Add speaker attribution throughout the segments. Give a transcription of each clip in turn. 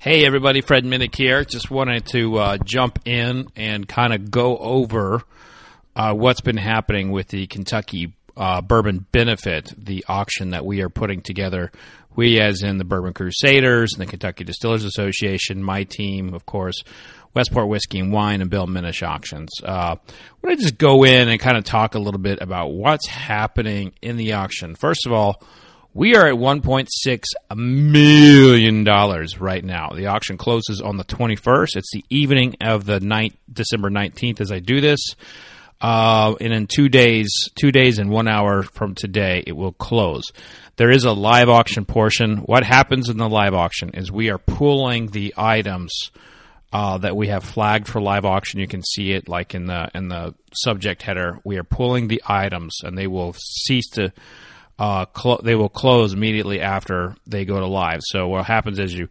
Speaker 1: Hey, everybody, Fred Minnick here. Just wanted to uh, jump in and kind of go over uh, what's been happening with the Kentucky uh, Bourbon Benefit, the auction that we are putting together. We, as in the Bourbon Crusaders and the Kentucky Distillers Association, my team, of course, Westport Whiskey and Wine, and Bill Minish Auctions. Uh, I want to just go in and kind of talk a little bit about what's happening in the auction. First of all, we are at $1.6 million right now. The auction closes on the 21st. It's the evening of the night, December 19th as I do this. Uh, and in two days, two days and one hour from today, it will close. There is a live auction portion. What happens in the live auction is we are pulling the items uh, that we have flagged for live auction. You can see it like in the in the subject header. We are pulling the items, and they will cease to. Uh, clo- they will close immediately after they go to live. So what happens is you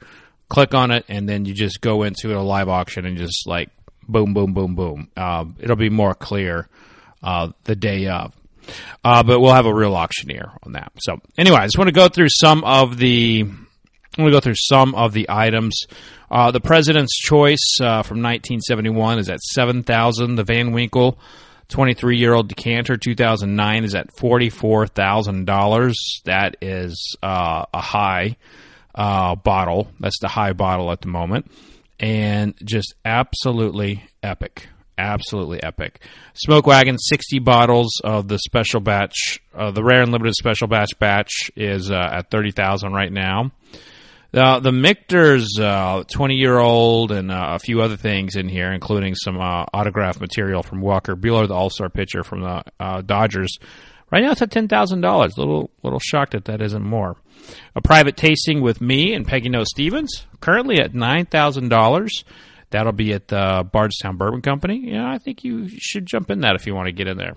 Speaker 1: click on it, and then you just go into a live auction and just like boom, boom, boom, boom. Uh, it'll be more clear uh, the day of. Uh, but we'll have a real auctioneer on that. So anyway, I just want to go through some of the. I'm going to go through some of the items. Uh, the President's Choice uh, from 1971 is at seven thousand. The Van Winkle 23 year old decanter 2009 is at forty-four thousand dollars. That is uh, a high uh, bottle. That's the high bottle at the moment and just absolutely epic. Absolutely epic. Smoke Wagon, 60 bottles of the special batch, uh, the rare and limited special batch batch is uh, at 30000 right now. Uh, the Michter's 20 year old and uh, a few other things in here, including some uh, autograph material from Walker Buehler, the All Star pitcher from the uh, Dodgers. Right now it's at ten thousand dollars. Little little shocked that that isn't more. A private tasting with me and Peggy Noe Stevens, currently at nine thousand dollars. That'll be at the Bardstown Bourbon Company. Yeah, I think you should jump in that if you want to get in there.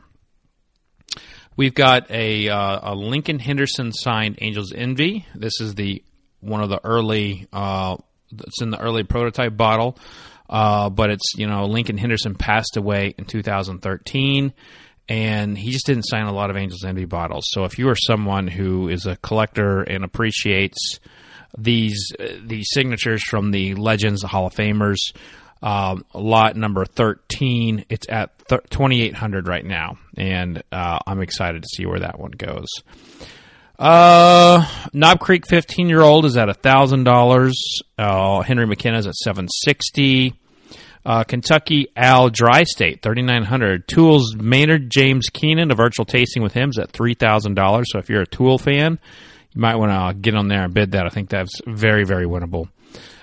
Speaker 1: We've got a uh, a Lincoln Henderson signed Angel's Envy. This is the one of the early. Uh, it's in the early prototype bottle, uh, but it's you know Lincoln Henderson passed away in 2013 and he just didn't sign a lot of Angels Envy bottles. So if you are someone who is a collector and appreciates these uh, these signatures from the legends, the Hall of Famers, um, lot number thirteen, it's at th- twenty eight hundred right now, and uh, I'm excited to see where that one goes. Uh, Knob Creek fifteen year old is at thousand dollars. Uh, Henry McKenna is at seven sixty. Uh, Kentucky Al Dry State, thirty nine hundred. Tools Maynard James Keenan, a virtual tasting with him is at three thousand dollars. So if you're a Tool fan, you might want to get on there and bid that. I think that's very very winnable.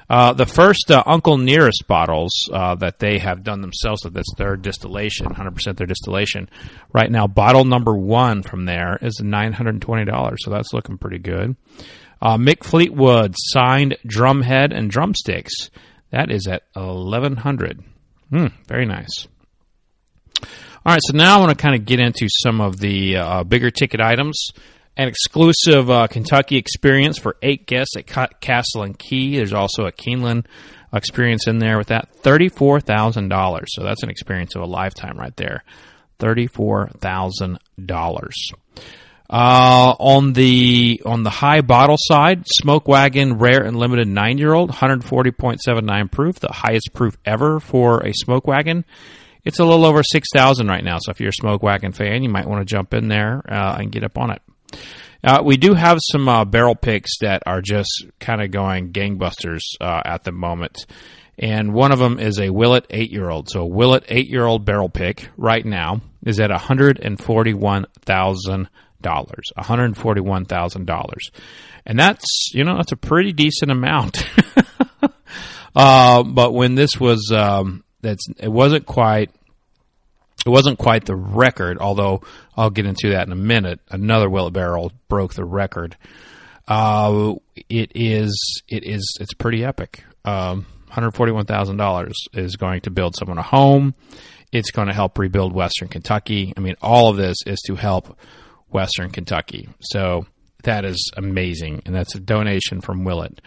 Speaker 1: Uh, the first uh, Uncle Nearest bottles uh, that they have done themselves, so that's their distillation, 100% their distillation. Right now, bottle number one from there is $920, so that's looking pretty good. Uh, Mick Fleetwood signed drumhead and drumsticks. That is at 1100 hmm, Very nice. All right, so now I want to kind of get into some of the uh, bigger ticket items. An exclusive uh, Kentucky experience for eight guests at Castle and Key. There's also a Keeneland experience in there with that. $34,000. So that's an experience of a lifetime right there. $34,000. Uh, on the on the high bottle side, Smoke Wagon Rare and Limited nine year old, 140.79 proof, the highest proof ever for a Smoke Wagon. It's a little over six thousand right now. So if you're a Smoke Wagon fan, you might want to jump in there uh, and get up on it. Uh, we do have some uh, barrel picks that are just kind of going gangbusters uh, at the moment. And one of them is a Willet eight year old. So, a Willet eight year old barrel pick right now is at 141000 dollars, one hundred forty-one thousand dollars, and that's you know that's a pretty decent amount. uh, but when this was, um, that's it wasn't quite. It wasn't quite the record, although I'll get into that in a minute. Another Willet Barrel broke the record. Uh, it is, it is, it's pretty epic. Um, $141,000 is going to build someone a home. It's going to help rebuild Western Kentucky. I mean, all of this is to help Western Kentucky. So that is amazing, and that's a donation from Willet.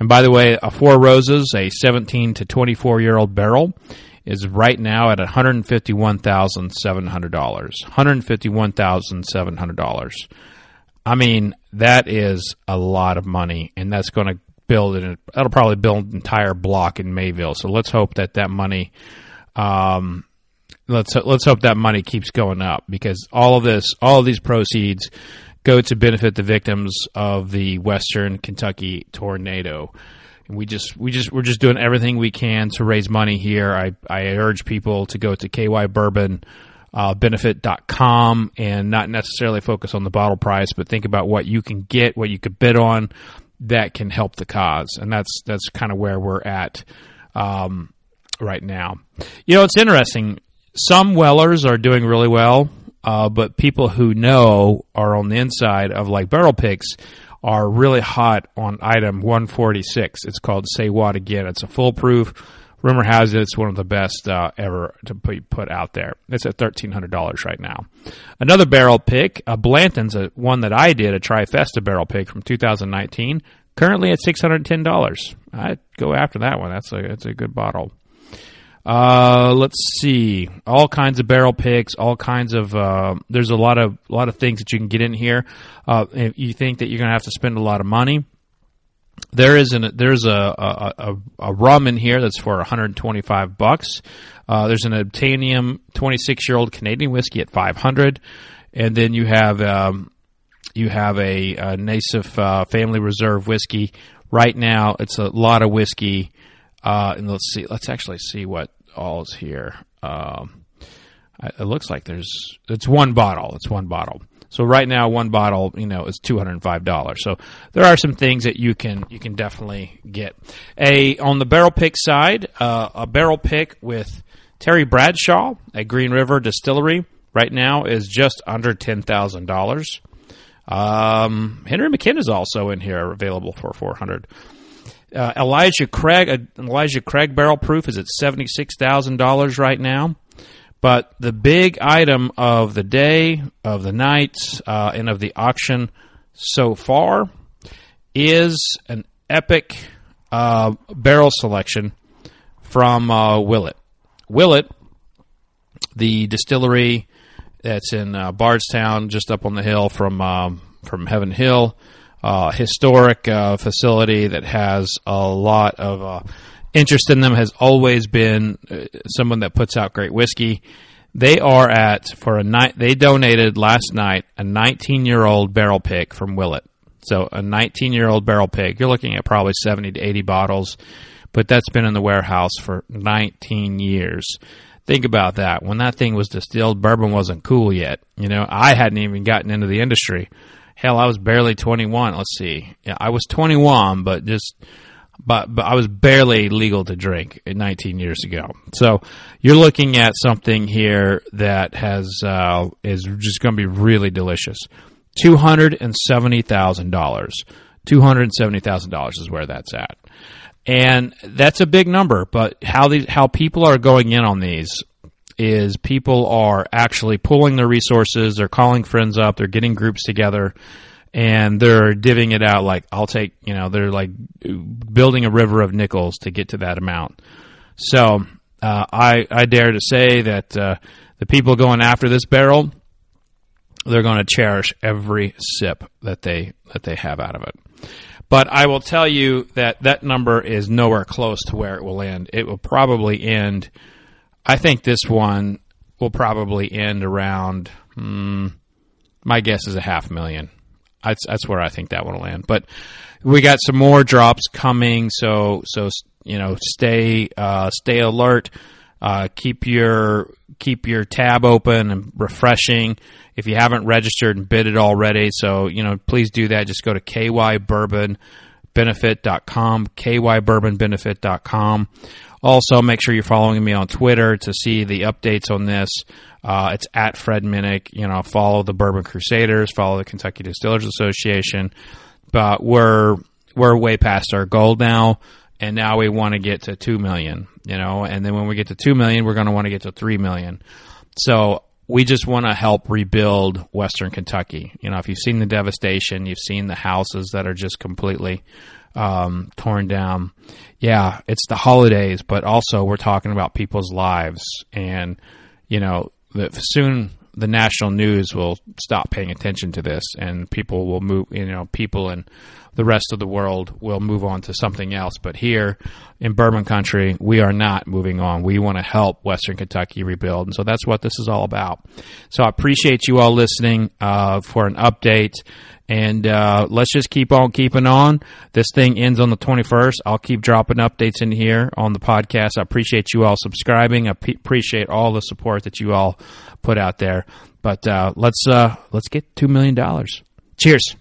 Speaker 1: And by the way, a Four Roses, a 17 to 24 year old barrel, is right now at $151,700. $151,700. I mean, that is a lot of money, and that's going to build it. That'll probably build an entire block in Mayfield. So let's hope that that money, um, let's let's hope that money keeps going up because all of this, all of these proceeds go to benefit the victims of the Western Kentucky tornado. And we just we just we're just doing everything we can to raise money here. I I urge people to go to KY Bourbon. Uh, and not necessarily focus on the bottle price, but think about what you can get, what you could bid on that can help the cause. And that's, that's kind of where we're at, um, right now. You know, it's interesting. Some wellers are doing really well, uh, but people who know are on the inside of like barrel picks are really hot on item 146. It's called Say What Again. It's a foolproof rumor has it it's one of the best uh, ever to be put out there. It's at thirteen hundred dollars right now. Another barrel pick, a Blanton's, a one that I did, a Trifesta barrel pick from 2019, currently at six hundred ten dollars. I'd go after that one. That's a that's a good bottle. Uh, let's see, all kinds of barrel picks, all kinds of. Uh, there's a lot of a lot of things that you can get in here. Uh, if you think that you're going to have to spend a lot of money, there is an there's a a, a, a rum in here that's for 125 bucks. Uh, there's an Obtainium 26 year old Canadian whiskey at 500, and then you have um, you have a, a Nassif uh, Family Reserve whiskey. Right now, it's a lot of whiskey. Uh, and let's see, let's actually see what all is here. Um, it looks like there's it's one bottle. It's one bottle. So right now, one bottle, you know, is two hundred and five dollars. So there are some things that you can you can definitely get. A on the barrel pick side, uh, a barrel pick with Terry Bradshaw at Green River Distillery right now is just under ten thousand dollars. Um, Henry McKenna is also in here, available for four hundred. Uh, Elijah Craig, uh, Elijah Craig barrel proof is at seventy six thousand dollars right now. But the big item of the day, of the night, uh, and of the auction so far is an epic uh, barrel selection from uh, Willet. Willet, the distillery that's in uh, Bardstown, just up on the hill from um, from Heaven Hill, uh, historic uh, facility that has a lot of uh, interest in them has always been uh, someone that puts out great whiskey. They are at for a night. They donated last night a 19 year old barrel pick from Willet. So a 19 year old barrel pick. You're looking at probably 70 to 80 bottles, but that's been in the warehouse for 19 years. Think about that. When that thing was distilled, bourbon wasn't cool yet. You know, I hadn't even gotten into the industry. Hell, I was barely 21. Let's see. Yeah, I was 21, but just but but I was barely legal to drink 19 years ago. So you're looking at something here that has uh, is just going to be really delicious. Two hundred and seventy thousand dollars. Two hundred and seventy thousand dollars is where that's at, and that's a big number. But how these how people are going in on these is people are actually pulling their resources. They're calling friends up. They're getting groups together and they're divvying it out like I'll take, you know, they're like building a river of nickels to get to that amount. So uh, I I dare to say that uh, the people going after this barrel, they're going to cherish every sip that they that they have out of it. But I will tell you that that number is nowhere close to where it will end. It will probably end. I think this one will probably end around. Hmm, my guess is a half million. That's that's where I think that one will land. But we got some more drops coming, so so you know stay uh, stay alert. Uh, keep your keep your tab open and refreshing. If you haven't registered and bid it already, so you know please do that. Just go to kybourbonbenefit.com, kybourbonbenefit.com. Also, make sure you're following me on Twitter to see the updates on this. Uh, it's at Fred Minnick. You know, follow the Bourbon Crusaders, follow the Kentucky Distillers Association. But we're we're way past our goal now, and now we want to get to two million. You know, and then when we get to two million, we're going to want to get to three million. So we just want to help rebuild Western Kentucky. You know, if you've seen the devastation, you've seen the houses that are just completely um, torn down. Yeah, it's the holidays, but also we're talking about people's lives, and you know, the, soon the national news will stop paying attention to this, and people will move. You know, people in the rest of the world will move on to something else. But here in Bourbon Country, we are not moving on. We want to help Western Kentucky rebuild, and so that's what this is all about. So I appreciate you all listening uh, for an update. And uh, let's just keep on keeping on. This thing ends on the 21st. I'll keep dropping updates in here on the podcast. I appreciate you all subscribing. I p- appreciate all the support that you all put out there. But uh, let's uh, let's get two million dollars. Cheers.